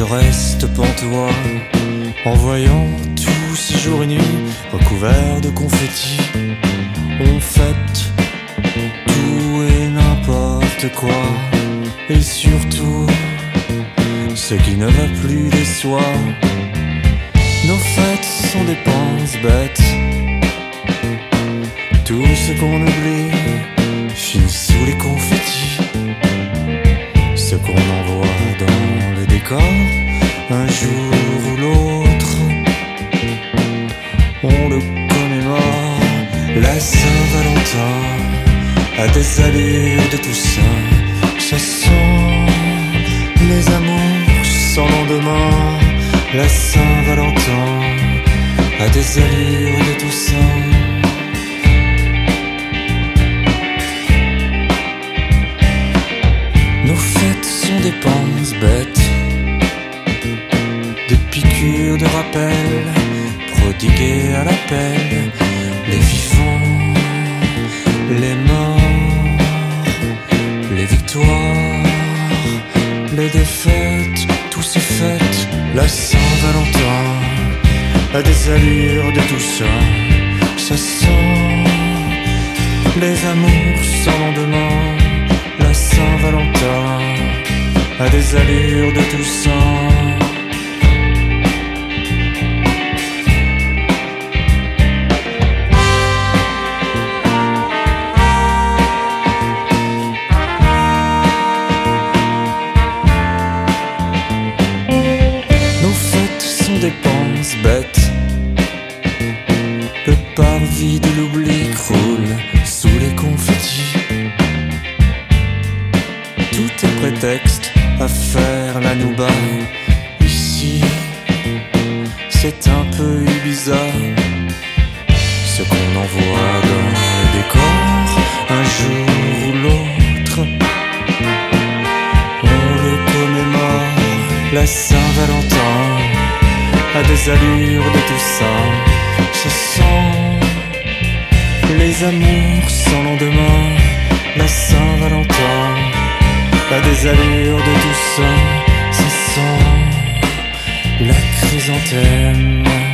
je reste pantois en voyant tous ces jours et nuits recouverts de confettis. On fête tout et n'importe quoi, et surtout ce qui ne va plus des soirs. Nos fêtes sont des penses bêtes, tout ce qu'on oublie finit sous les confettis. Jour ou l'autre, on le commémore. La Saint-Valentin a des allures de Toussaint. Ça sent les amours sans lendemain. La Saint-Valentin a des allures de Toussaint. Des piqûres de rappel, prodiguées à l'appel, les vivants, les morts, les victoires, les défaites, tout se fête, la Saint-Valentin a des allures de tout ça, ça sent les amours sans lendemain. La Saint-Valentin a des allures de Toussaint. Nos penses bêtes. Le parvis de l'oubli croule sous les confettis. Tout est prétexte à faire la nouba. Ici, c'est un peu bizarre. Ce qu'on envoie dans le décor, un jour ou l'autre, on le commémore. La Saint-Valentin a des allures de Toussaint. Ce sont les amours sans lendemain. La Saint-Valentin a des allures de Toussaint. Ce sont la chrysanthème.